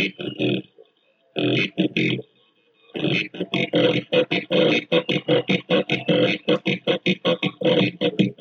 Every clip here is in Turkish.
Thank you.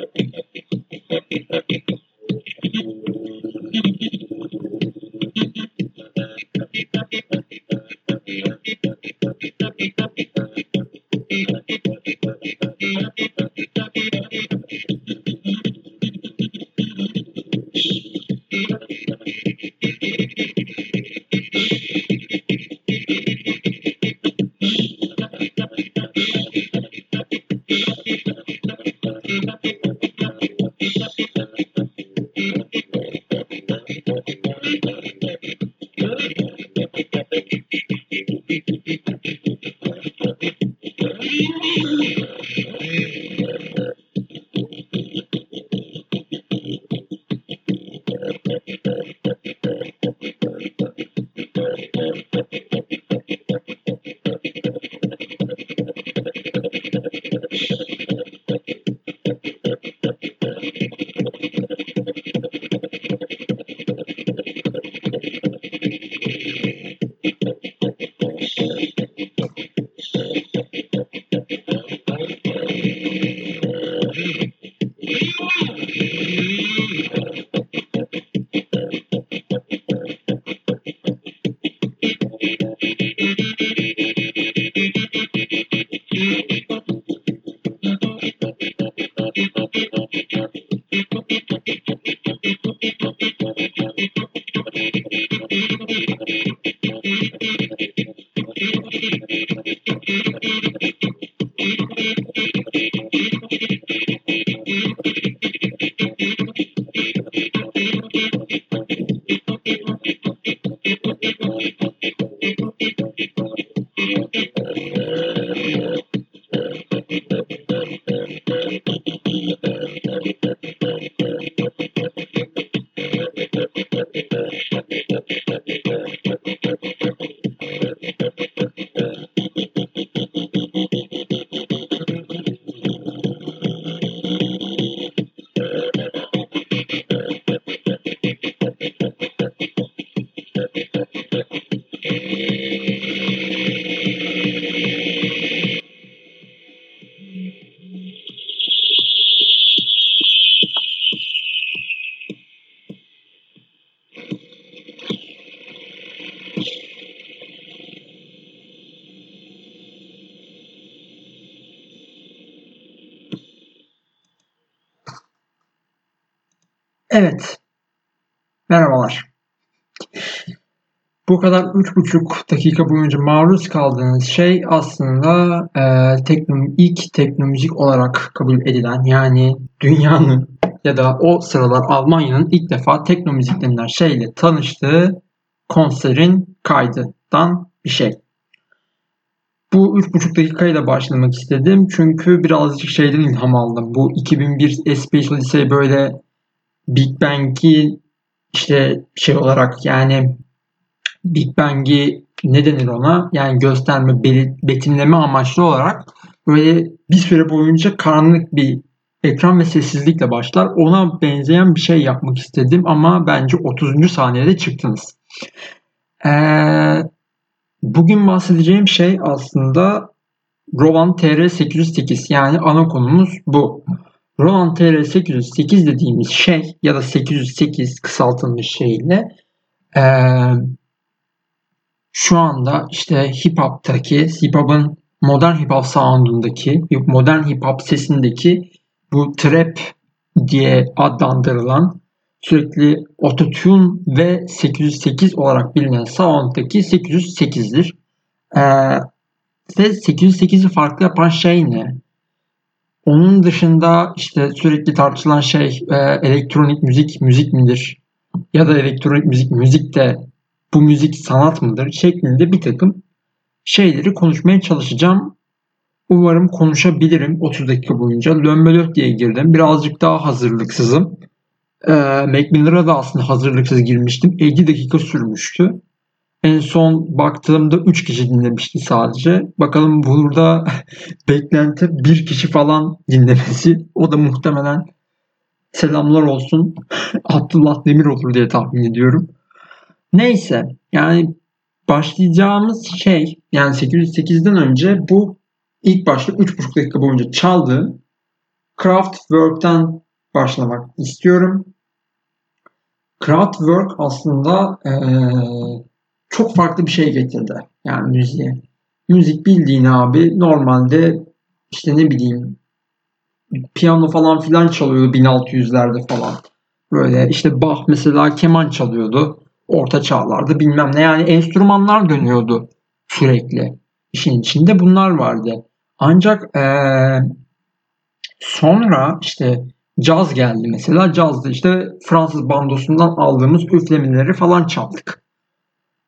Thank you. Bu kadar üç buçuk dakika boyunca maruz kaldığınız şey aslında e, tekno, ilk teknomüzik olarak kabul edilen yani dünyanın ya da o sıralar Almanya'nın ilk defa teknomüzik denilen şeyle tanıştığı konserin kaydından bir şey. Bu üç buçuk dakikayla başlamak istedim çünkü birazcık şeyden ilham aldım. Bu 2001 Space Odyssey böyle Big Bang'i işte şey olarak yani Big Bang'i ne denir ona? Yani gösterme, betimleme amaçlı olarak böyle bir süre boyunca karanlık bir ekran ve sessizlikle başlar. Ona benzeyen bir şey yapmak istedim ama bence 30. saniyede çıktınız. Ee, bugün bahsedeceğim şey aslında Roland TR808 yani ana konumuz bu. Roland TR808 dediğimiz şey ya da 808 kısaltılmış şeyle ee, şu anda işte hip hop'taki hip hop'ın modern hip hop sound'undaki modern hip hop sesindeki bu trap diye adlandırılan sürekli autotune ve 808 olarak bilinen sound'daki 808'dir. Ee, ve 808'i farklı yapan şey ne? Onun dışında işte sürekli tartışılan şey e, elektronik müzik müzik midir? Ya da elektronik müzik müzik de bu müzik sanat mıdır? Şeklinde bir takım şeyleri konuşmaya çalışacağım. Umarım konuşabilirim 30 dakika boyunca. Lömbelöt diye girdim. Birazcık daha hazırlıksızım. Ee, Mac Miller'a da aslında hazırlıksız girmiştim. 50 dakika sürmüştü. En son baktığımda 3 kişi dinlemişti sadece. Bakalım burada beklenti bir kişi falan dinlemesi. O da muhtemelen selamlar olsun Abdullah Demir olur diye tahmin ediyorum. Neyse yani başlayacağımız şey yani 808'den önce bu ilk başta 3,5 dakika boyunca çaldığım Kraftwerk'ten başlamak istiyorum. Kraftwerk aslında ee, çok farklı bir şey getirdi. Yani müziğe. Müzik bildiğin abi normalde işte ne bileyim piyano falan filan çalıyordu 1600'lerde falan. Böyle işte Bach mesela keman çalıyordu. Orta çağlarda bilmem ne yani enstrümanlar dönüyordu sürekli. İşin içinde bunlar vardı. Ancak ee, sonra işte caz geldi mesela. Cazda işte Fransız bandosundan aldığımız üflemeleri falan çaldık.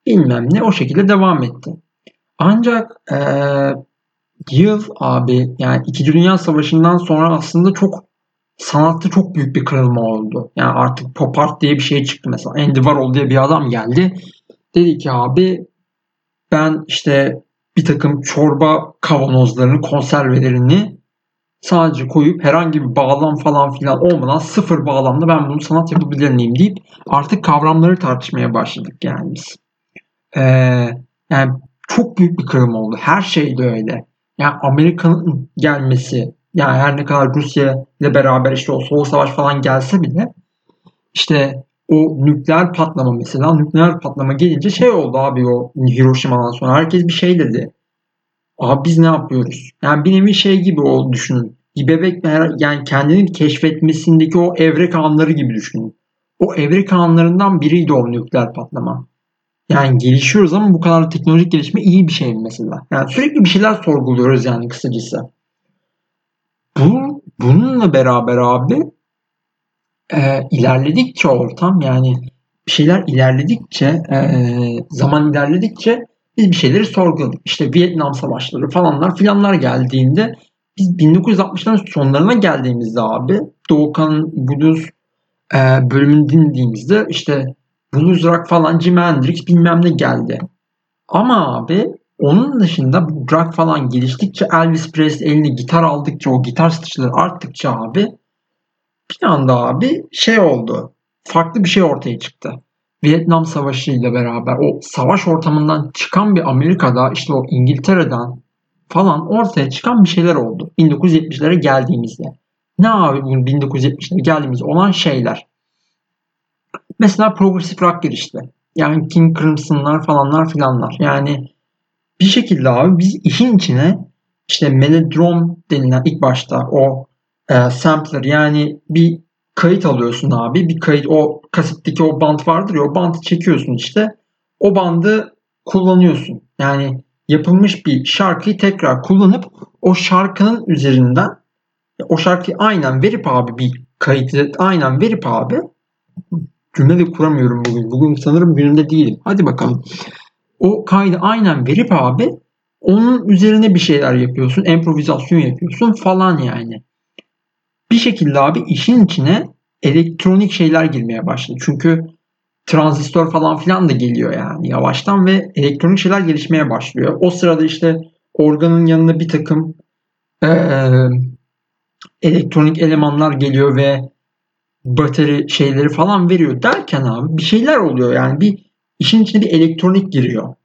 Bilmem ne o şekilde devam etti. Ancak ee, yıl abi yani 2. Dünya Savaşı'ndan sonra aslında çok sanatta çok büyük bir kırılma oldu. Yani artık pop art diye bir şey çıktı mesela. Andy Warhol diye bir adam geldi. Dedi ki abi ben işte bir takım çorba kavanozlarını, konservelerini sadece koyup herhangi bir bağlam falan filan olmadan sıfır bağlamda ben bunu sanat yapabilir miyim deyip artık kavramları tartışmaya başladık yani biz. Ee, yani çok büyük bir kırılma oldu. Her şey de öyle. Yani Amerika'nın gelmesi yani her ne kadar Rusya ile beraber işte o soğuk savaş falan gelse bile işte o nükleer patlama mesela nükleer patlama gelince şey oldu abi o Hiroşima'dan sonra herkes bir şey dedi. Abi biz ne yapıyoruz? Yani bir nevi şey gibi o düşünün. Bir bebek yani kendini keşfetmesindeki o evrek anları gibi düşünün. O evrek anlarından biriydi o nükleer patlama. Yani gelişiyoruz ama bu kadar teknolojik gelişme iyi bir şey mesela. Yani sürekli bir şeyler sorguluyoruz yani kısacası. Bu, bununla beraber abi e, ilerledikçe ortam yani bir şeyler ilerledikçe e, zaman ilerledikçe biz bir şeyleri sorguladık. İşte Vietnam savaşları falanlar filanlar geldiğinde biz 1960'ların sonlarına geldiğimizde abi Doğukan Blues e, bölümünü dinlediğimizde işte blues rock falan Jimi Hendrix bilmem ne geldi. Ama abi onun dışında bu rock falan geliştikçe Elvis Presley eline gitar aldıkça o gitar stitchleri arttıkça abi bir anda abi şey oldu. Farklı bir şey ortaya çıktı. Vietnam Savaşı ile beraber o savaş ortamından çıkan bir Amerika'da işte o İngiltere'den falan ortaya çıkan bir şeyler oldu. 1970'lere geldiğimizde. Ne abi bu 1970'lere geldiğimizde olan şeyler. Mesela progressive rock gelişti. Yani King Crimson'lar falanlar filanlar. Yani bir şekilde abi biz işin içine işte melodrom denilen ilk başta o e, sampler yani bir kayıt alıyorsun abi. Bir kayıt o kasetteki o band vardır ya o bandı çekiyorsun işte. O bandı kullanıyorsun. Yani yapılmış bir şarkıyı tekrar kullanıp o şarkının üzerinden o şarkıyı aynen verip abi bir kayıtı aynen verip abi cümle de kuramıyorum bugün. Bugün sanırım gününde değilim. Hadi bakalım. O kaydı aynen verip abi onun üzerine bir şeyler yapıyorsun. Improvizasyon yapıyorsun falan yani. Bir şekilde abi işin içine elektronik şeyler girmeye başladı. Çünkü transistör falan filan da geliyor yani yavaştan ve elektronik şeyler gelişmeye başlıyor. O sırada işte organın yanına bir takım e, elektronik elemanlar geliyor ve bateri şeyleri falan veriyor derken abi bir şeyler oluyor yani bir işin içine bir elektronik giriyor.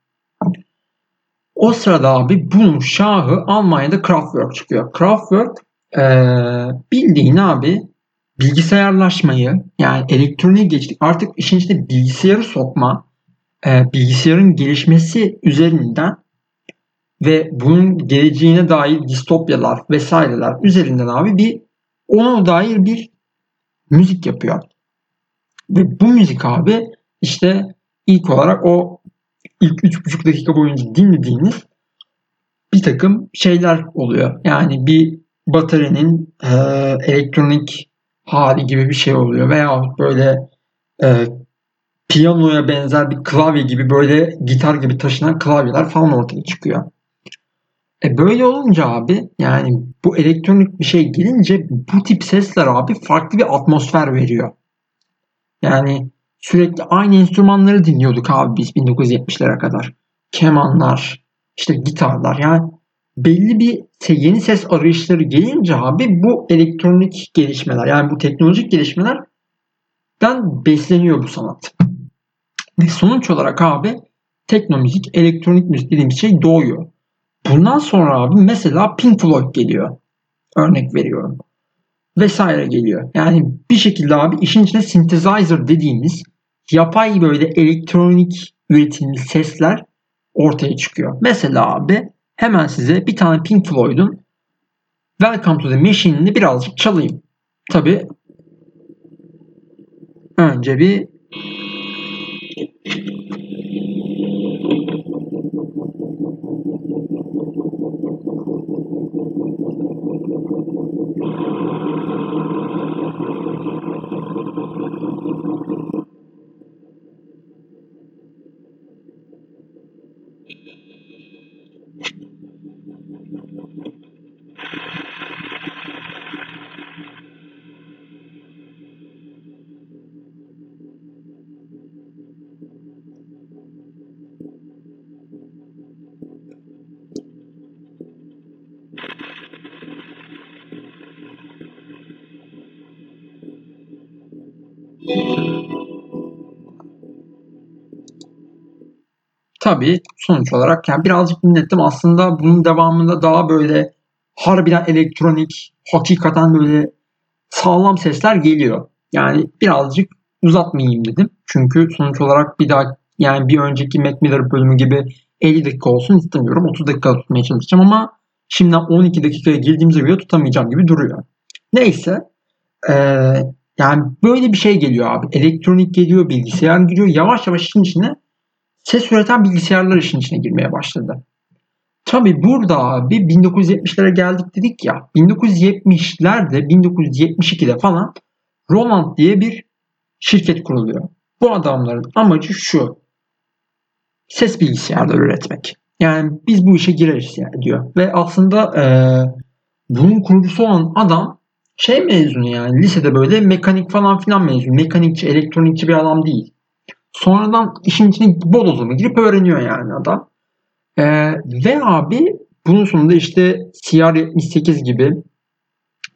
O sırada abi bunun şahı Almanya'da Kraftwerk çıkıyor. Kraftwerk ee, bildiğin abi bilgisayarlaşmayı yani elektroniğe geçtik. Artık işin içine bilgisayarı sokma, e, bilgisayarın gelişmesi üzerinden ve bunun geleceğine dair distopyalar vesaireler üzerinden abi bir ona dair bir müzik yapıyor. Ve bu müzik abi işte ilk olarak o ilk 3,5 dakika boyunca dinlediğiniz bir takım şeyler oluyor. Yani bir bataryanın e, elektronik hali gibi bir şey oluyor. Veya böyle e, piyanoya benzer bir klavye gibi böyle gitar gibi taşınan klavyeler falan ortaya çıkıyor. E böyle olunca abi yani bu elektronik bir şey gelince bu tip sesler abi farklı bir atmosfer veriyor. Yani sürekli aynı enstrümanları dinliyorduk abi biz 1970'lere kadar. Kemanlar, işte gitarlar yani belli bir yeni ses arayışları gelince abi bu elektronik gelişmeler yani bu teknolojik gelişmelerden besleniyor bu sanat. Ve sonuç olarak abi tekno elektronik müzik dediğimiz şey doğuyor. Bundan sonra abi mesela Pink Floyd geliyor. Örnek veriyorum. Vesaire geliyor. Yani bir şekilde abi işin içine synthesizer dediğimiz yapay böyle elektronik üretimli sesler ortaya çıkıyor. Mesela abi hemen size bir tane Pink Floyd'un Welcome to the Machine'ini birazcık çalayım. Tabi önce bir Tabii sonuç olarak yani birazcık dinlettim. Aslında bunun devamında daha böyle harbiden elektronik, hakikaten böyle sağlam sesler geliyor. Yani birazcık uzatmayayım dedim. Çünkü sonuç olarak bir daha yani bir önceki Mac Miller bölümü gibi 50 dakika olsun istemiyorum. 30 dakika tutmaya çalışacağım ama şimdiden 12 dakikaya girdiğimizde bile tutamayacağım gibi duruyor. Neyse. Ee, yani böyle bir şey geliyor abi. Elektronik geliyor, bilgisayar giriyor. Yavaş yavaş işin içine ses üreten bilgisayarlar işin içine girmeye başladı. Tabi burada abi 1970'lere geldik dedik ya. 1970'lerde 1972'de falan Roland diye bir şirket kuruluyor. Bu adamların amacı şu. Ses bilgisayarları üretmek. Yani biz bu işe gireriz yani diyor. Ve aslında e, bunun kurucusu olan adam şey mezunu yani lisede böyle mekanik falan filan mezunu. Mekanikçi, elektronikçi bir adam değil. Sonradan işin içine bodozuma girip öğreniyor yani adam. Ee, ve abi bunun sonunda işte CR78 gibi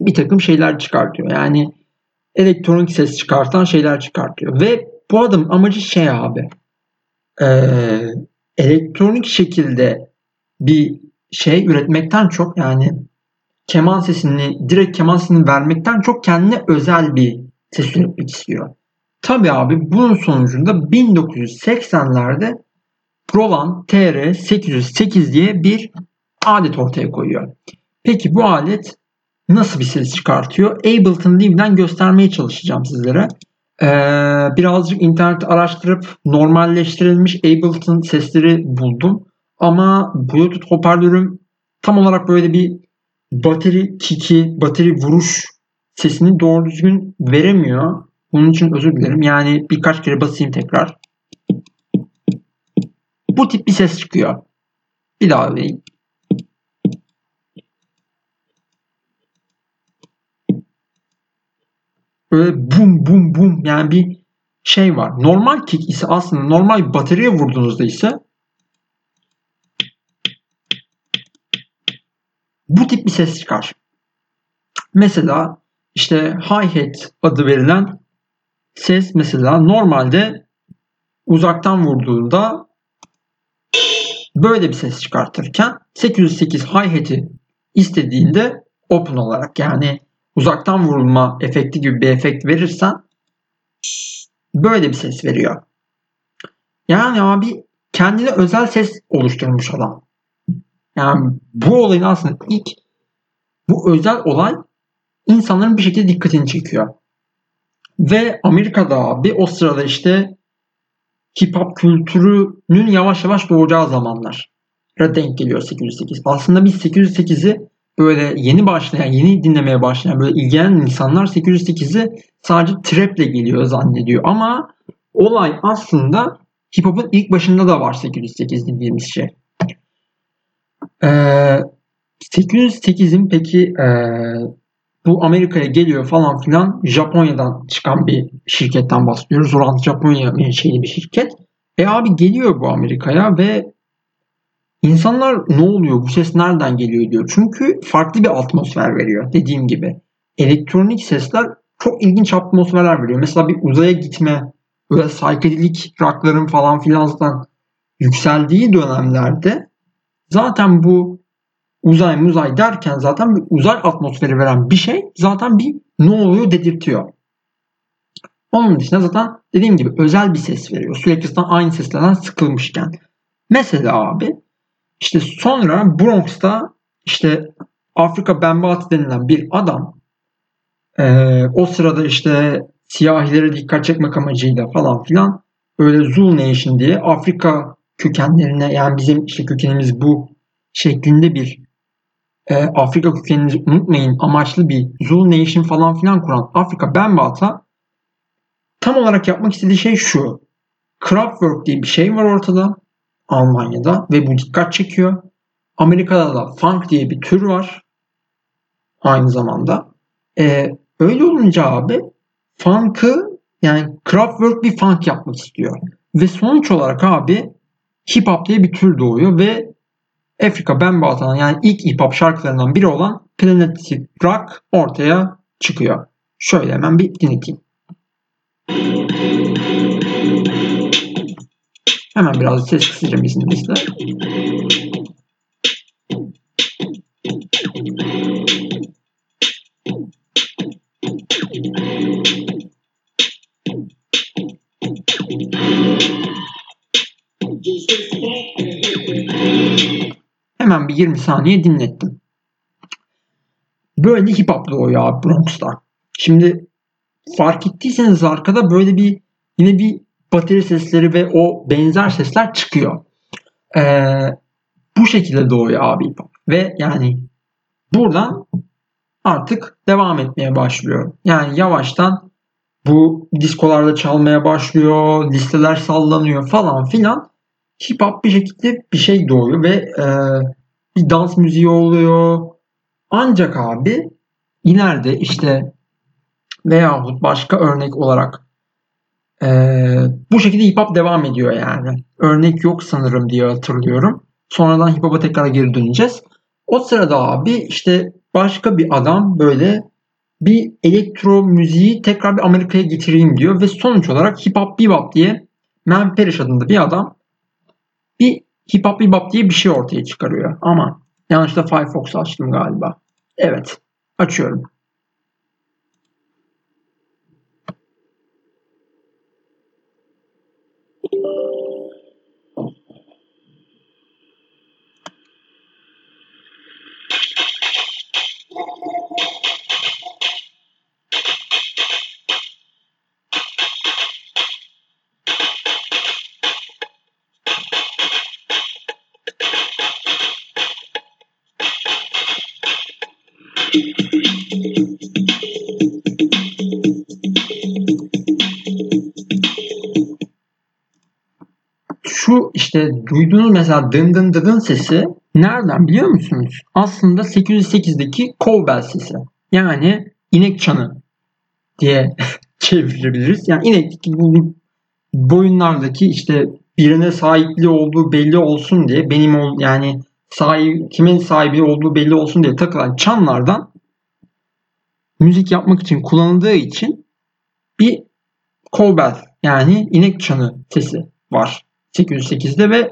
bir takım şeyler çıkartıyor. Yani elektronik ses çıkartan şeyler çıkartıyor. Ve bu adam amacı şey abi e, elektronik şekilde bir şey üretmekten çok yani keman sesini direkt keman sesini vermekten çok kendine özel bir ses üretmek istiyor. Tabi abi bunun sonucunda 1980'lerde Roland TR-808 diye bir alet ortaya koyuyor. Peki bu alet nasıl bir ses çıkartıyor? Ableton Live'den göstermeye çalışacağım sizlere. Ee, birazcık internet araştırıp normalleştirilmiş Ableton sesleri buldum. Ama Bluetooth hoparlörüm tam olarak böyle bir bateri kiki, bateri vuruş sesini doğru düzgün veremiyor. Bunun için özür dilerim. Yani birkaç kere basayım tekrar. Bu tip bir ses çıkıyor. Bir daha vereyim. Böyle bum bum bum yani bir şey var. Normal kick ise aslında normal bir bataryaya vurduğunuzda ise bu tip bir ses çıkar. Mesela işte hi-hat adı verilen ses mesela normalde uzaktan vurduğunda böyle bir ses çıkartırken 808 hi-hat'i istediğinde open olarak yani uzaktan vurulma efekti gibi bir efekt verirsen böyle bir ses veriyor. Yani abi kendine özel ses oluşturmuş adam. Yani bu olayın aslında ilk bu özel olay insanların bir şekilde dikkatini çekiyor. Ve Amerika'da abi o sırada işte hip hop kültürünün yavaş yavaş doğacağı zamanlar denk geliyor 808. Aslında biz 808'i böyle yeni başlayan, yeni dinlemeye başlayan böyle ilgilenen insanlar 808'i sadece trap'le geliyor zannediyor. Ama olay aslında hip hop'un ilk başında da var 808 dediğimiz şey. Ee, 808'in peki e, bu Amerika'ya geliyor falan filan Japonya'dan çıkan bir şirketten bahsediyoruz. Roland Japonya menşeli bir şirket. E abi geliyor bu Amerika'ya ve insanlar ne oluyor bu ses nereden geliyor diyor. Çünkü farklı bir atmosfer veriyor dediğim gibi. Elektronik sesler çok ilginç atmosferler veriyor. Mesela bir uzaya gitme böyle saykedelik rockların falan filan yükseldiği dönemlerde zaten bu uzay muzay derken zaten bir uzay atmosferi veren bir şey zaten bir ne oluyor dedirtiyor. Onun dışında zaten dediğim gibi özel bir ses veriyor. Sürekli zaten aynı seslerden sıkılmışken. Mesela abi işte sonra Bronx'ta işte Afrika Bembati denilen bir adam e, o sırada işte siyahilere dikkat çekmek amacıyla falan filan böyle Zul Nation diye Afrika kökenlerine yani bizim işte kökenimiz bu şeklinde bir e, Afrika kökenini unutmayın amaçlı bir Zul Nation falan filan kuran Afrika Bembata tam olarak yapmak istediği şey şu. Kraftwerk diye bir şey var ortada Almanya'da ve bu dikkat çekiyor. Amerika'da da funk diye bir tür var. Aynı zamanda. Ee, öyle olunca abi funk'ı yani Kraftwerk bir funk yapmak istiyor. Ve sonuç olarak abi hip hop diye bir tür doğuyor ve Afrika Bambaata'nın yani ilk hip hop şarkılarından biri olan Planet Rock ortaya çıkıyor. Şöyle hemen bir dinleteyim. Hemen biraz ses kısacağım izninizle. Hemen bir 20 saniye dinlettim. Böyle hip hop doğuyor abi Bronx'ta. Şimdi fark ettiyseniz arkada böyle bir yine bir bateri sesleri ve o benzer sesler çıkıyor. Ee, bu şekilde doğuyor abi hip hop. Ve yani buradan artık devam etmeye başlıyor. Yani yavaştan bu diskolarda çalmaya başlıyor, listeler sallanıyor falan filan. Hip hop bir şekilde bir şey doğuyor ve e, bir dans müziği oluyor. Ancak abi ileride işte veyahut başka örnek olarak e, bu şekilde hip hop devam ediyor yani. Örnek yok sanırım diye hatırlıyorum. Sonradan hip hop'a tekrar geri döneceğiz. O sırada abi işte başka bir adam böyle bir elektro müziği tekrar bir Amerika'ya getireyim diyor ve sonuç olarak hip hop bebop diye Man Parrish adında bir adam bir hip hop bebop diye bir şey ortaya çıkarıyor. Ama yanlışlıkla Firefox açtım galiba. Evet açıyorum. Şu işte duyduğunuz mesela dın dın dın sesi nereden biliyor musunuz? Aslında 808'deki cowbell sesi. Yani inek çanı diye çevirebiliriz. Yani inek bu boyunlardaki işte birine sahipliği olduğu belli olsun diye benim ol yani sahip, kimin sahibi olduğu belli olsun diye takılan çanlardan müzik yapmak için kullanıldığı için bir cowbell yani inek çanı sesi var 808'de ve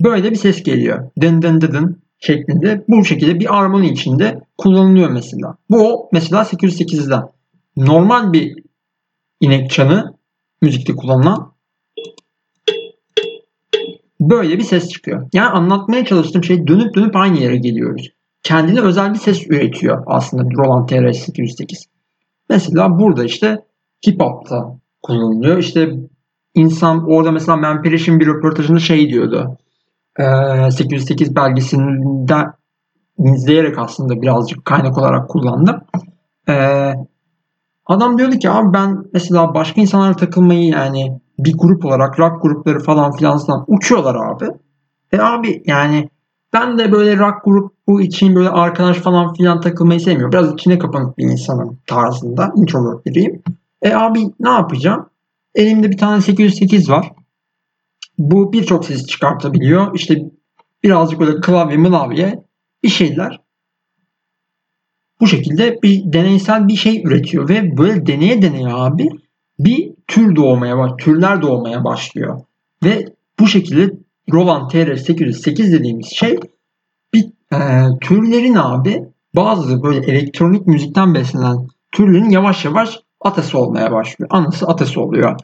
böyle bir ses geliyor. Dın dın dın dın şeklinde bu şekilde bir armoni içinde kullanılıyor mesela. Bu mesela 808'den. Normal bir inek çanı müzikte kullanılan böyle bir ses çıkıyor. Yani anlatmaya çalıştığım şey dönüp dönüp aynı yere geliyoruz. Kendine özel bir ses üretiyor aslında Roland TRS 808. Mesela burada işte hip hop'ta kullanılıyor. İşte insan orada mesela Man Parrish'in bir röportajında şey diyordu. 808 belgesinde izleyerek aslında birazcık kaynak olarak kullandım. adam diyordu ki abi ben mesela başka insanlara takılmayı yani bir grup olarak rock grupları falan filan uçuyorlar abi. E abi yani ben de böyle rock grubu için böyle arkadaş falan filan takılmayı sevmiyorum. Biraz içine kapanık bir insanım tarzında. Introvert biriyim. E abi ne yapacağım? Elimde bir tane 808 var. Bu birçok ses çıkartabiliyor. İşte birazcık böyle klavye mılavye bir şeyler. Bu şekilde bir deneysel bir şey üretiyor ve böyle deneye deneye abi bir tür doğmaya türler doğmaya başlıyor. Ve bu şekilde Roland TR-808 dediğimiz şey bir e, türlerin abi bazı böyle elektronik müzikten beslenen türlerin yavaş yavaş atası olmaya başlıyor. Anası atası oluyor.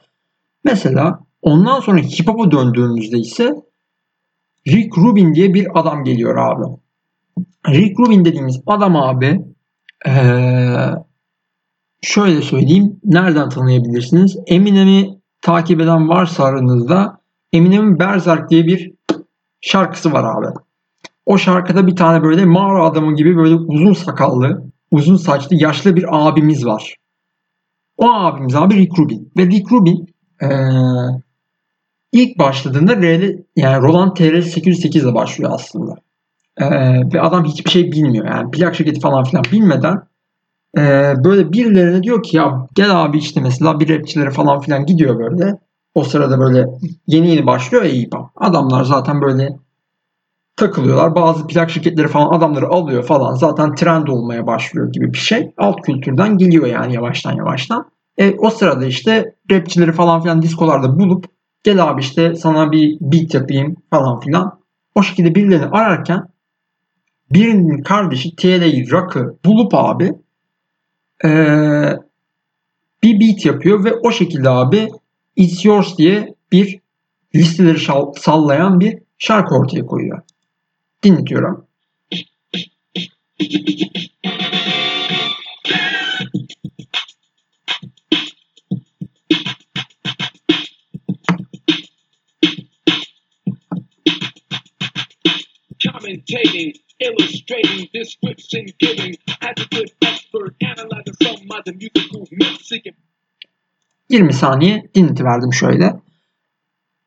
Mesela ondan sonra hip hop'a döndüğümüzde ise Rick Rubin diye bir adam geliyor abi. Rick Rubin dediğimiz adam abi ee, şöyle söyleyeyim. Nereden tanıyabilirsiniz? Eminem'i takip eden varsa aranızda Eminem'in Berserk diye bir şarkısı var abi. O şarkıda bir tane böyle mağara adamı gibi böyle uzun sakallı, uzun saçlı, yaşlı bir abimiz var. O abimiz abi Rick Rubin. Ve Rick Rubin ee, ilk başladığında RL, yani Roland TR 808 ile başlıyor aslında. Ee, ve adam hiçbir şey bilmiyor. Yani plak şirketi falan filan bilmeden e, böyle birilerine diyor ki ya gel abi işte mesela bir rapçilere falan filan gidiyor böyle. O sırada böyle yeni yeni başlıyor ya İPA. Adamlar zaten böyle takılıyorlar. Bazı plak şirketleri falan adamları alıyor falan. Zaten trend olmaya başlıyor gibi bir şey. Alt kültürden geliyor yani yavaştan yavaştan. E, o sırada işte rapçileri falan filan diskolarda bulup gel abi işte sana bir beat yapayım falan filan. O şekilde birilerini ararken birinin kardeşi TL'yi Rock'ı bulup abi bir beat yapıyor ve o şekilde abi It's Yours diye bir listeleri sallayan bir şarkı ortaya koyuyor. Dinletiyorum. commentating, illustrating, description giving, as a good expert, analyzing some other musical music. 20 saniye dinleti verdim şöyle.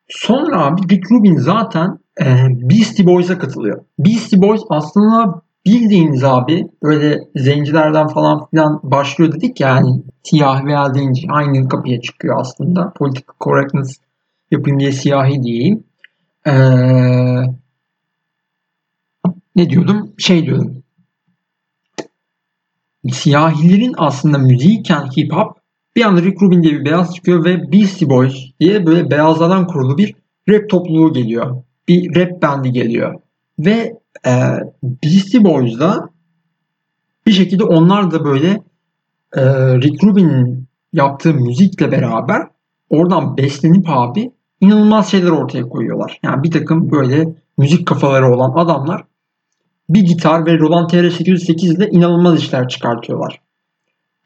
Sonra abi Rick Rubin zaten e, Beastie Boys'a katılıyor. Beastie Boys aslında bildiğiniz abi böyle zencilerden falan filan başlıyor dedik ya yani siyah veya zenci aynı kapıya çıkıyor aslında. Politik correctness yapayım diye siyahi diyeyim. Eee ne diyordum? Şey diyordum. Siyahilerin aslında müziğiken hip hop bir anda Rick Rubin diye bir beyaz çıkıyor ve Beastie Boys diye böyle beyazlardan kurulu bir rap topluluğu geliyor. Bir rap bandi geliyor. Ve e, Beastie Boys'da bir şekilde onlar da böyle e, Rick Rubin'in yaptığı müzikle beraber oradan beslenip abi inanılmaz şeyler ortaya koyuyorlar. Yani bir takım böyle müzik kafaları olan adamlar bir gitar ve Roland TR-808 ile inanılmaz işler çıkartıyorlar.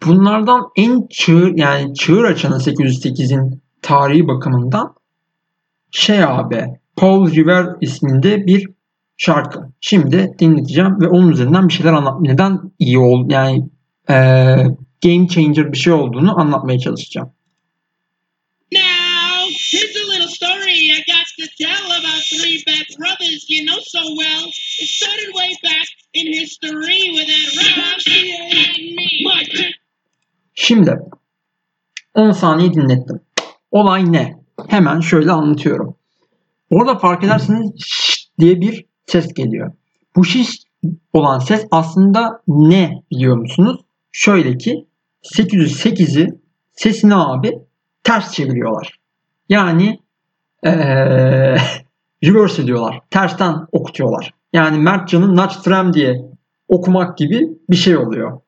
Bunlardan en çığır yani çığır açanı 808'in tarihi bakımından şey abi Paul River isminde bir şarkı. Şimdi dinleteceğim ve onun üzerinden bir şeyler anlat. Neden iyi ol yani e, game changer bir şey olduğunu anlatmaya çalışacağım. Now, here's a little story I got to tell about three bad brothers you know so well. It started way back in history with that and me. Şimdi 10 saniye dinlettim. Olay ne? Hemen şöyle anlatıyorum. Orada fark ederseniz şşt diye bir ses geliyor. Bu şiş olan ses aslında ne biliyor musunuz? Şöyle ki 808'i sesini abi ters çeviriyorlar. Yani ee, reverse ediyorlar. Tersten okutuyorlar. Yani Mertcan'ın Nutstram diye okumak gibi bir şey oluyor.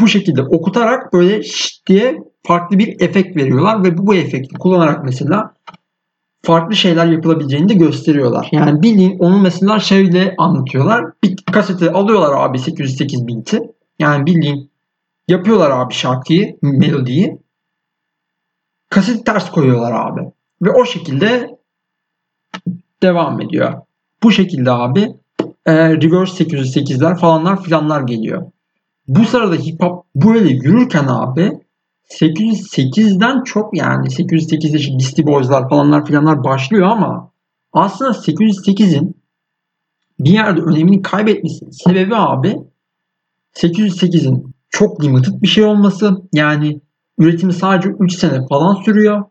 Bu şekilde okutarak böyle şşt diye farklı bir efekt veriyorlar ve bu, bu efekti kullanarak mesela farklı şeyler yapılabileceğini de gösteriyorlar. Yani bildiğin onu mesela şöyle anlatıyorlar. Bir kaseti alıyorlar abi 808 binti. Yani bildiğin yapıyorlar abi şarkıyı, melodiyi. Kaseti ters koyuyorlar abi. Ve o şekilde devam ediyor. Bu şekilde abi e, reverse 808'ler falanlar filanlar geliyor. Bu sırada hip hop böyle yürürken abi 808'den çok yani 808'de işte Beastie Boys'lar falanlar filanlar başlıyor ama aslında 808'in bir yerde önemini kaybetmesinin sebebi abi 808'in çok limited bir şey olması. Yani üretimi sadece 3 sene falan sürüyor.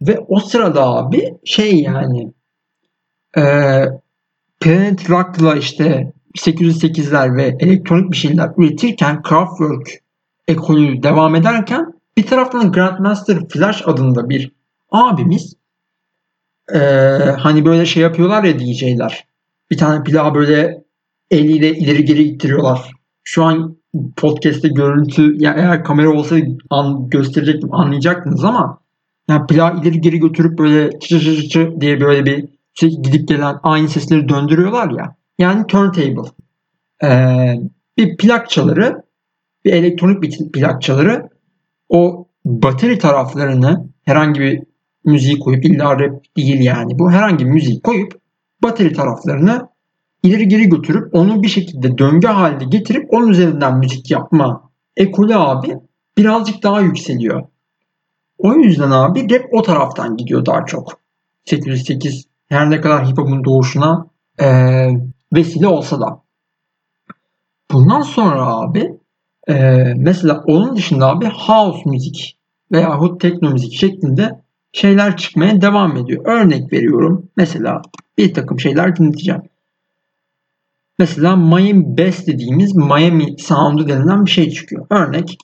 Ve o sırada abi şey yani e, Planet Rock'la işte 808'ler ve elektronik bir şeyler üretirken Kraftwerk ekolü devam ederken Bir taraftan Grandmaster Flash adında bir abimiz ee, hani böyle şey yapıyorlar ya DJ'ler. Bir tane plağı böyle eliyle ileri geri ittiriyorlar. Şu an podcast'te görüntü ya eğer kamera olsa an, gösterecektim anlayacaktınız ama yani plağı ileri geri götürüp böyle çı çı çı çı diye böyle bir gidip gelen aynı sesleri döndürüyorlar ya. Yani turntable. Ee, bir plak çaları bir elektronik bir plak çaları o bateri taraflarını herhangi bir müziği koyup illa rap değil yani bu herhangi bir müziği koyup bateri taraflarını ileri geri götürüp onu bir şekilde döngü haline getirip onun üzerinden müzik yapma ekolü abi birazcık daha yükseliyor. O yüzden abi rap o taraftan gidiyor daha çok. 808 her ne kadar hip hop'un doğuşuna e, vesile olsa da. Bundan sonra abi e, mesela onun dışında abi house müzik veyahut tekno müzik şeklinde şeyler çıkmaya devam ediyor. Örnek veriyorum. Mesela bir takım şeyler dinleteceğim. Mesela Miami Bass dediğimiz Miami Sound'u denilen bir şey çıkıyor. Örnek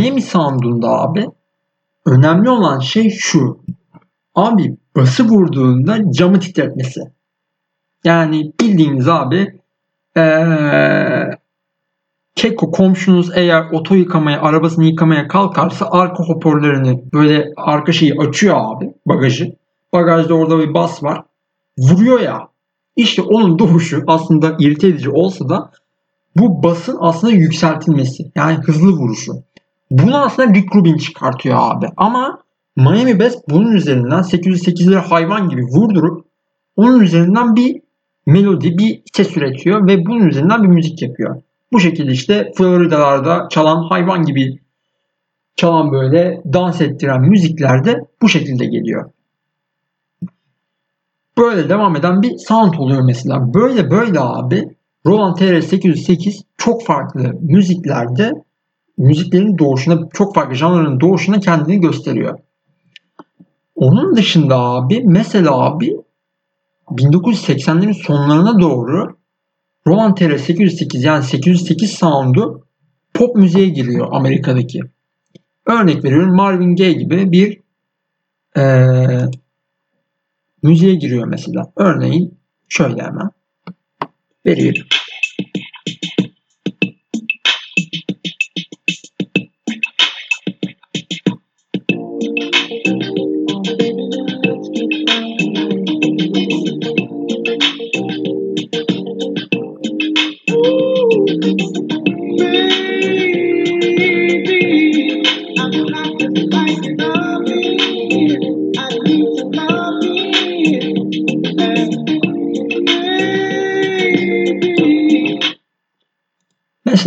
Miami Sound'unda abi önemli olan şey şu. Abi bası vurduğunda camı titretmesi. Yani bildiğiniz abi ee, Keko komşunuz eğer oto yıkamaya, arabasını yıkamaya kalkarsa arka hoparlörünü böyle arka şeyi açıyor abi bagajı. Bagajda orada bir bas var. Vuruyor ya. İşte onun doğuşu aslında irite edici olsa da bu basın aslında yükseltilmesi. Yani hızlı vuruşu. Bunu aslında Rick Rubin çıkartıyor abi. Ama Miami Bass bunun üzerinden 808'leri hayvan gibi vurdurup onun üzerinden bir melodi, bir ses üretiyor ve bunun üzerinden bir müzik yapıyor. Bu şekilde işte Florida'larda çalan hayvan gibi çalan böyle dans ettiren müzikler de bu şekilde geliyor. Böyle devam eden bir sound oluyor mesela. Böyle böyle abi Roland TR-808 çok farklı müziklerde müziklerin doğuşuna, çok farklı janrların doğuşuna kendini gösteriyor. Onun dışında abi mesela abi 1980'lerin sonlarına doğru Roland TR 808 yani 808 sound'u pop müziğe giriyor Amerika'daki. Örnek veriyorum Marvin Gaye gibi bir ee, müziğe giriyor mesela. Örneğin şöyle hemen vereyim.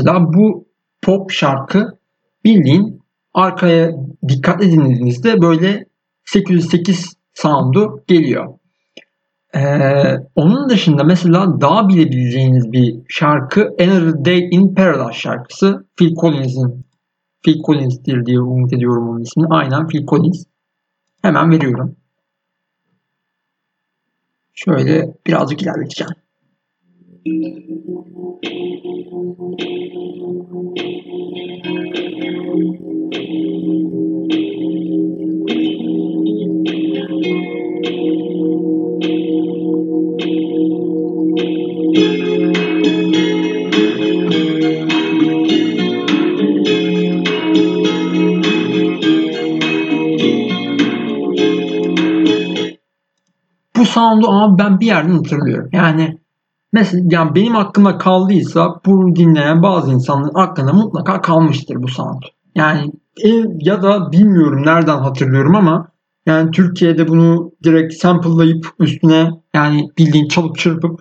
Mesela bu pop şarkı bildiğin arkaya dikkat dinlediğinizde böyle 808 sound'u geliyor. Ee, onun dışında mesela daha bilebileceğiniz bir şarkı Another Day in Paradise şarkısı Phil Collins'in Phil Collins'tir diye umut ediyorum onun ismini. Aynen Phil Collins. Hemen veriyorum. Şöyle birazcık ilerleteceğim. Sound'u ama ben bir yerden hatırlıyorum. Yani mesela yani benim aklımda kaldıysa bu dinleyen bazı insanların aklında mutlaka kalmıştır bu sound. Yani e, ya da bilmiyorum nereden hatırlıyorum ama yani Türkiye'de bunu direkt sample'layıp üstüne yani bildiğin çalıp çırpıp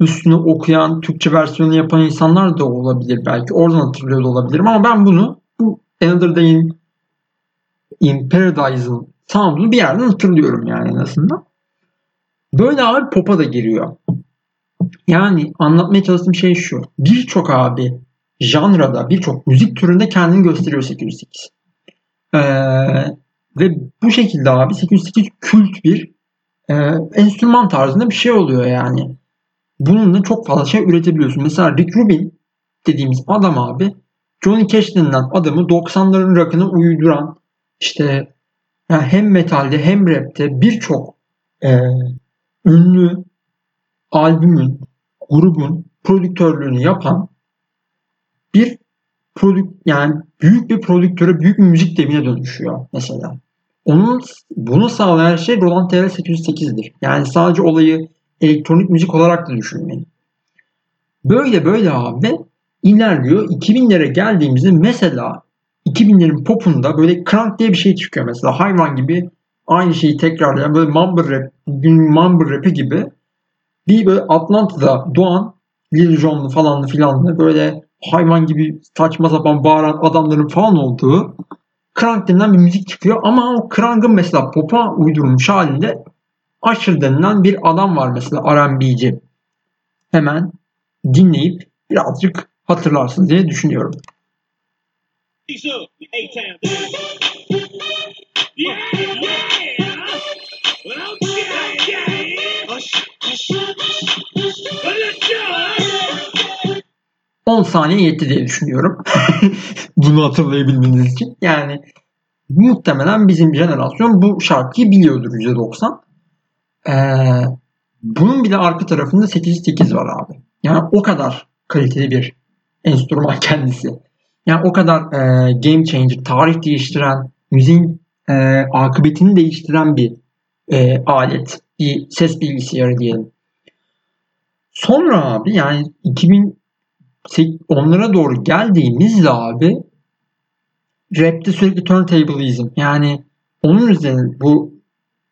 üstüne okuyan, Türkçe versiyonu yapan insanlar da olabilir belki. Oradan hatırlıyor da olabilirim ama ben bunu bu Another Day'in in Paradise'ın sound'unu bir yerden hatırlıyorum yani en azından. Böyle abi pop'a da giriyor. Yani anlatmaya çalıştığım şey şu. Birçok abi janrada, birçok müzik türünde kendini gösteriyor 808. Ee, ve bu şekilde abi 808 kült bir e, enstrüman tarzında bir şey oluyor yani. Bununla çok fazla şey üretebiliyorsun. Mesela Rick Rubin dediğimiz adam abi Johnny Cash denilen adamı 90'ların rock'ına uyduran işte yani hem metalde hem rapte birçok e, ünlü albümün, grubun prodüktörlüğünü yapan bir prodük yani büyük bir prodüktöre, büyük bir müzik devine dönüşüyor mesela. Onun bunu sağlayan şey Roland TR 808'dir. Yani sadece olayı elektronik müzik olarak da düşünmeyin. Böyle böyle abi ilerliyor. 2000'lere geldiğimizde mesela 2000'lerin popunda böyle crank diye bir şey çıkıyor mesela. Hayvan gibi aynı şeyi tekrarlayan böyle mumble rap, gün mumble rap'i gibi bir böyle Atlanta'da doğan Lil Jon'lu falanlı filanlı böyle hayvan gibi saçma sapan bağıran adamların falan olduğu Crank denilen bir müzik çıkıyor ama o Crank'ın mesela pop'a uydurulmuş halinde Usher denilen bir adam var mesela R&B'ci. Hemen dinleyip birazcık hatırlarsınız diye düşünüyorum. Yeah. 10 saniye yetti diye düşünüyorum. Bunu hatırlayabilmeniz için. Yani muhtemelen bizim jenerasyon bu şarkıyı biliyordur %90. Ee, bunun bile arka tarafında 808 var abi. Yani o kadar kaliteli bir enstrüman kendisi. Yani o kadar e, game changer, tarih değiştiren, müziğin e, akıbetini değiştiren bir e, alet. Bir ses bilgisayarı diyelim. Sonra abi yani 2000 onlara doğru geldiğimizde abi rapte sürekli turntableizm yani onun üzerine bu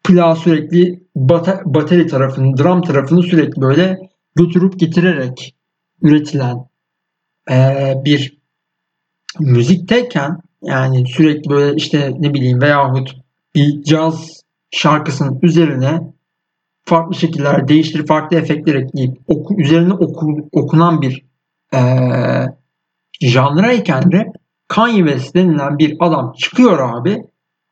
plağı sürekli bata, bateri tarafını, drum tarafını sürekli böyle götürüp getirerek üretilen e, bir müzikteyken yani sürekli böyle işte ne bileyim veyahut bir caz şarkısının üzerine farklı şekiller değiştirip farklı efektler ekleyip oku, üzerine oku, okunan bir e, janrayken de Kanye West denilen bir adam çıkıyor abi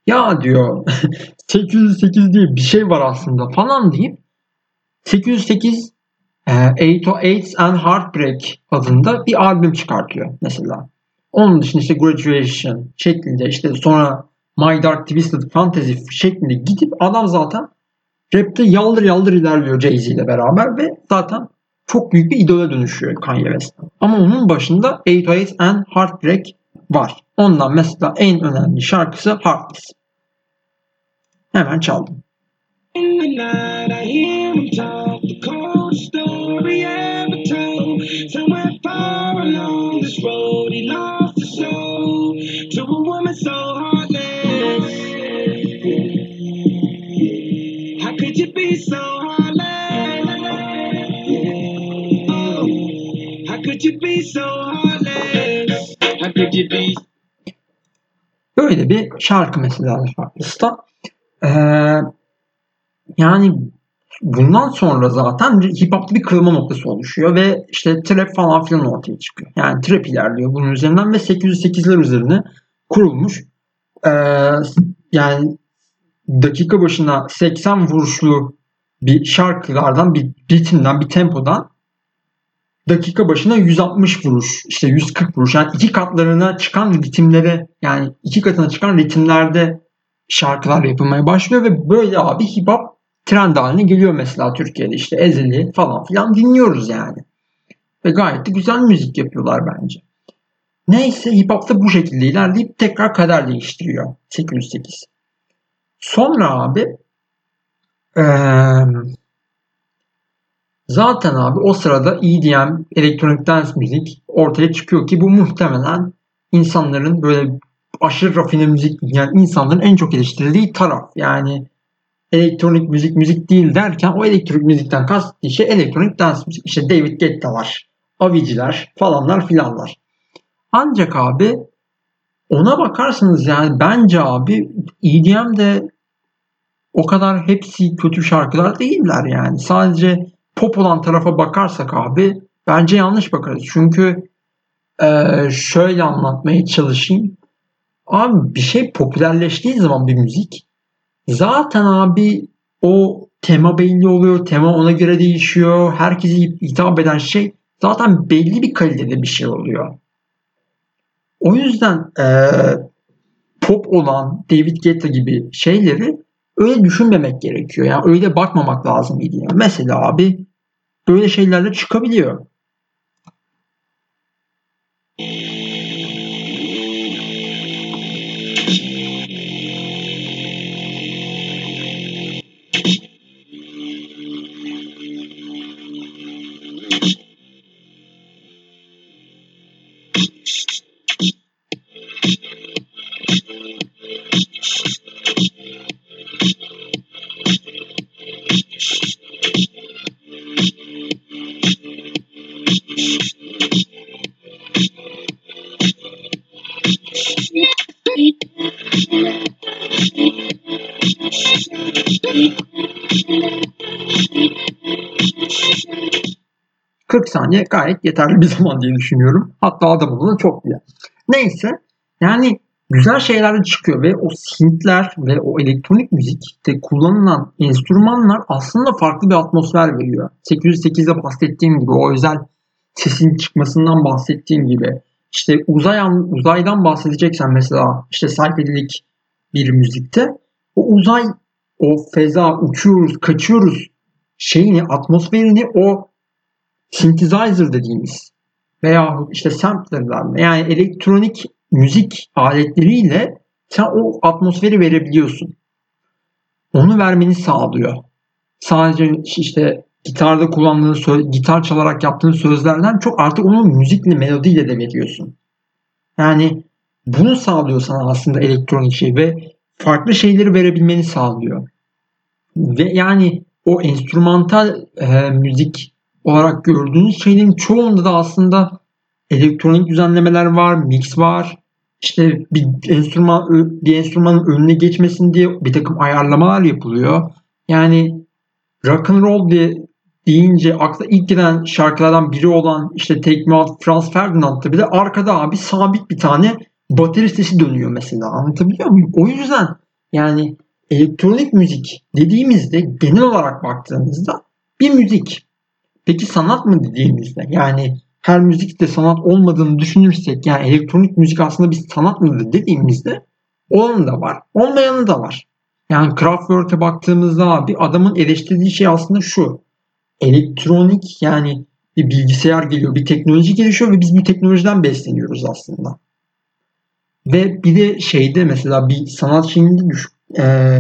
ya diyor 808 diye bir şey var aslında falan deyip 808 e, 808 and Heartbreak adında bir albüm çıkartıyor mesela. Onun dışında işte Graduation şeklinde işte sonra My Dark Twisted Fantasy şeklinde gidip adam zaten rapte yaldır yaldır ilerliyor Jay-Z ile beraber ve zaten çok büyük bir idole dönüşüyor Kanye West. Ama onun başında 808 and Heartbreak var. Ondan mesela en önemli şarkısı Heartless. Hemen çaldım. How? Böyle bir şarkı mesela Heartless'ta. Ee, yani bundan sonra zaten hip hop'ta bir kırılma noktası oluşuyor ve işte trap falan filan ortaya çıkıyor. Yani trap ilerliyor bunun üzerinden ve 808'ler üzerine kurulmuş. Ee, yani dakika başına 80 vuruşlu bir şarkılardan, bir ritimden, bir tempodan dakika başına 160 vuruş, işte 140 vuruş. Yani iki katlarına çıkan ritimlere yani iki katına çıkan ritimlerde şarkılar yapılmaya başlıyor ve böyle abi hip hop trend haline geliyor mesela Türkiye'de işte Ezeli falan filan dinliyoruz yani. Ve gayet de güzel müzik yapıyorlar bence. Neyse hip hop da bu şekilde ilerleyip tekrar kader değiştiriyor 808. Sonra abi ee, zaten abi o sırada EDM, elektronik dance müzik ortaya çıkıyor ki bu muhtemelen insanların böyle aşırı rafine müzik yani insanların en çok eleştirildiği taraf. Yani elektronik müzik müzik değil derken o elektronik müzikten kastettiği şey elektronik dans müzik. İşte David Guetta var, Avicii'ler falanlar filanlar. Ancak abi ona bakarsanız yani bence abi EDM de o kadar hepsi kötü şarkılar değiller yani. Sadece pop olan tarafa bakarsak abi bence yanlış bakarız. Çünkü e, şöyle anlatmaya çalışayım. Abi bir şey popülerleştiği zaman bir müzik zaten abi o tema belli oluyor. Tema ona göre değişiyor. Herkesi hitap eden şey zaten belli bir kalitede bir şey oluyor. O yüzden e, pop olan David Guetta gibi şeyleri öyle düşünmemek gerekiyor. Yani öyle bakmamak lazım diye. Mesela abi böyle şeylerle çıkabiliyor. 40 saniye gayet yeterli bir zaman diye düşünüyorum. Hatta adam da çok bile. Neyse yani güzel şeyler de çıkıyor ve o synthler ve o elektronik müzikte kullanılan enstrümanlar aslında farklı bir atmosfer veriyor. 808'de bahsettiğim gibi o özel sesin çıkmasından bahsettiğim gibi işte uzay uzaydan bahsedeceksen mesela işte psychedelic bir müzikte o uzay o feza uçuyoruz kaçıyoruz şeyini atmosferini o synthesizer dediğimiz veya işte samplerler yani elektronik müzik aletleriyle sen o atmosferi verebiliyorsun. Onu vermeni sağlıyor. Sadece işte gitarda kullandığın gitar çalarak yaptığın sözlerden çok artık onu müzikle, melodiyle de veriyorsun. Yani bunu sağlıyor sana aslında elektronik şey ve farklı şeyleri verebilmeni sağlıyor. Ve yani o enstrümantal e, müzik olarak gördüğünüz şeylerin çoğunda da aslında elektronik düzenlemeler var, mix var. İşte bir enstrüman bir enstrümanın önüne geçmesin diye bir takım ayarlamalar yapılıyor. Yani rock and roll diye deyince akla ilk gelen şarkılardan biri olan işte Take Me Out Franz Ferdinand'da bile arkada abi sabit bir tane bateri sesi dönüyor mesela. Anlatabiliyor muyum? O yüzden yani elektronik müzik dediğimizde genel olarak baktığımızda bir müzik. Peki sanat mı dediğimizde yani her müzik de sanat olmadığını düşünürsek yani elektronik müzik aslında bir sanat mıdır dediğimizde olan da var, olmayanı da var. Yani Kraftwerk'e baktığımızda abi adamın eleştirdiği şey aslında şu. Elektronik yani bir bilgisayar geliyor, bir teknoloji gelişiyor ve biz bu teknolojiden besleniyoruz aslında. Ve bir de şeyde mesela bir sanat şeyinde düş, ee,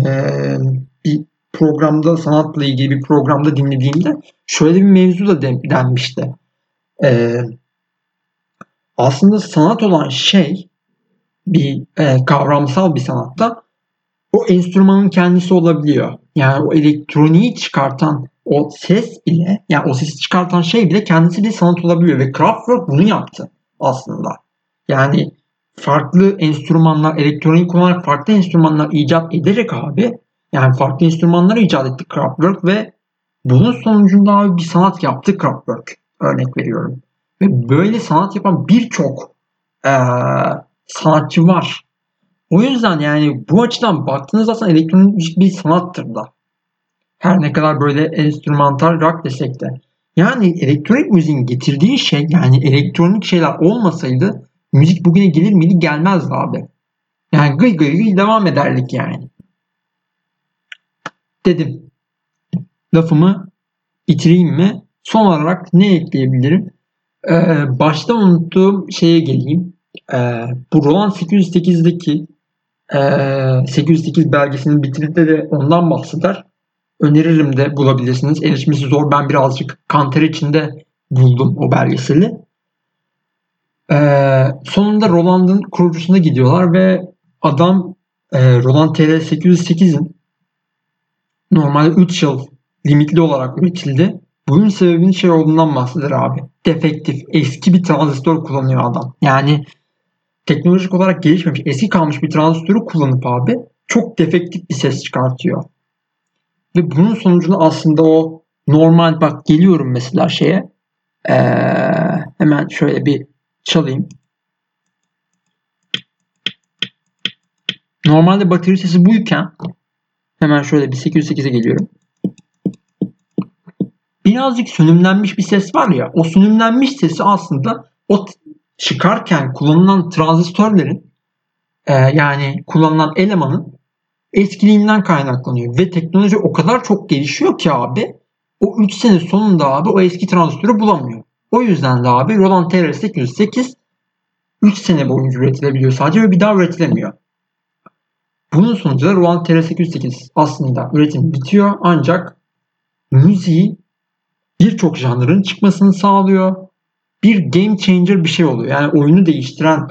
bir programda sanatla ilgili bir programda dinlediğimde şöyle bir mevzu da denmişti. Ee, aslında sanat olan şey bir e, kavramsal bir sanatta o enstrümanın kendisi olabiliyor. Yani o elektroniği çıkartan o ses bile yani o sesi çıkartan şey bile kendisi bir sanat olabiliyor ve Kraftwerk bunu yaptı aslında. Yani farklı enstrümanlar, elektronik olarak farklı enstrümanlar icat ederek abi yani farklı enstrümanlar icat etti Kraftwerk ve bunun sonucunda abi bir sanat yaptı Kraftwerk. Örnek veriyorum. Ve böyle sanat yapan birçok ee, sanatçı var. O yüzden yani bu açıdan baktığınızda aslında elektronik müzik bir sanattır da. Her ne kadar böyle enstrümantal rock desek de. Yani elektronik müziğin getirdiği şey yani elektronik şeyler olmasaydı müzik bugüne gelir miydi gelmezdi abi. Yani gıy gıy gıy devam ederdik yani. Dedim. Lafımı bitireyim mi? Son olarak ne ekleyebilirim? Ee, başta unuttuğum şeye geleyim. Ee, bu Roland 808'deki e, 808 belgesinin bitirinde de ondan bahseder. Öneririm de bulabilirsiniz. Erişmesi zor. Ben birazcık kanter içinde buldum o belgeseli. Ee, sonunda Roland'ın kurucusuna gidiyorlar ve adam e, Roland TR-808'in normalde 3 yıl limitli olarak üretildi. Bunun sebebinin şey olduğundan bahseder abi. Defektif, eski bir transistör kullanıyor adam. Yani teknolojik olarak gelişmemiş, eski kalmış bir transistörü kullanıp abi çok defektif bir ses çıkartıyor. Ve bunun sonucunda aslında o normal bak geliyorum mesela şeye. Ee, hemen şöyle bir çalayım. Normalde bateri sesi buyken hemen şöyle bir 808'e geliyorum. Birazcık sönümlenmiş bir ses var ya o sönümlenmiş sesi aslında o çıkarken kullanılan transistörlerin e, yani kullanılan elemanın eskiliğinden kaynaklanıyor. Ve teknoloji o kadar çok gelişiyor ki abi o 3 sene sonunda abi o eski transistörü bulamıyor. O yüzden de abi Roland TR-808 3 sene boyunca üretilebiliyor sadece ve bir daha üretilemiyor. Bunun sonucunda Roland TR-808 aslında üretim bitiyor ancak müziği birçok janrın çıkmasını sağlıyor. Bir game changer bir şey oluyor. Yani oyunu değiştiren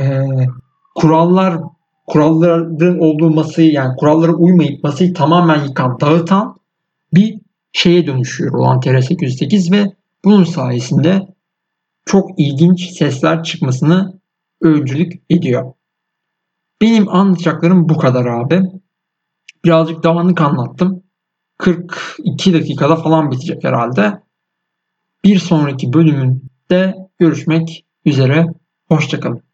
e, kurallar kuralların olduğu masayı yani kurallara uymayıp masayı tamamen yıkan, dağıtan bir şeye dönüşüyor olan TR808 ve bunun sayesinde çok ilginç sesler çıkmasını öncülük ediyor. Benim anlatacaklarım bu kadar abi. Birazcık dağınık anlattım. 42 dakikada falan bitecek herhalde. Bir sonraki bölümünde görüşmek üzere. Hoşçakalın.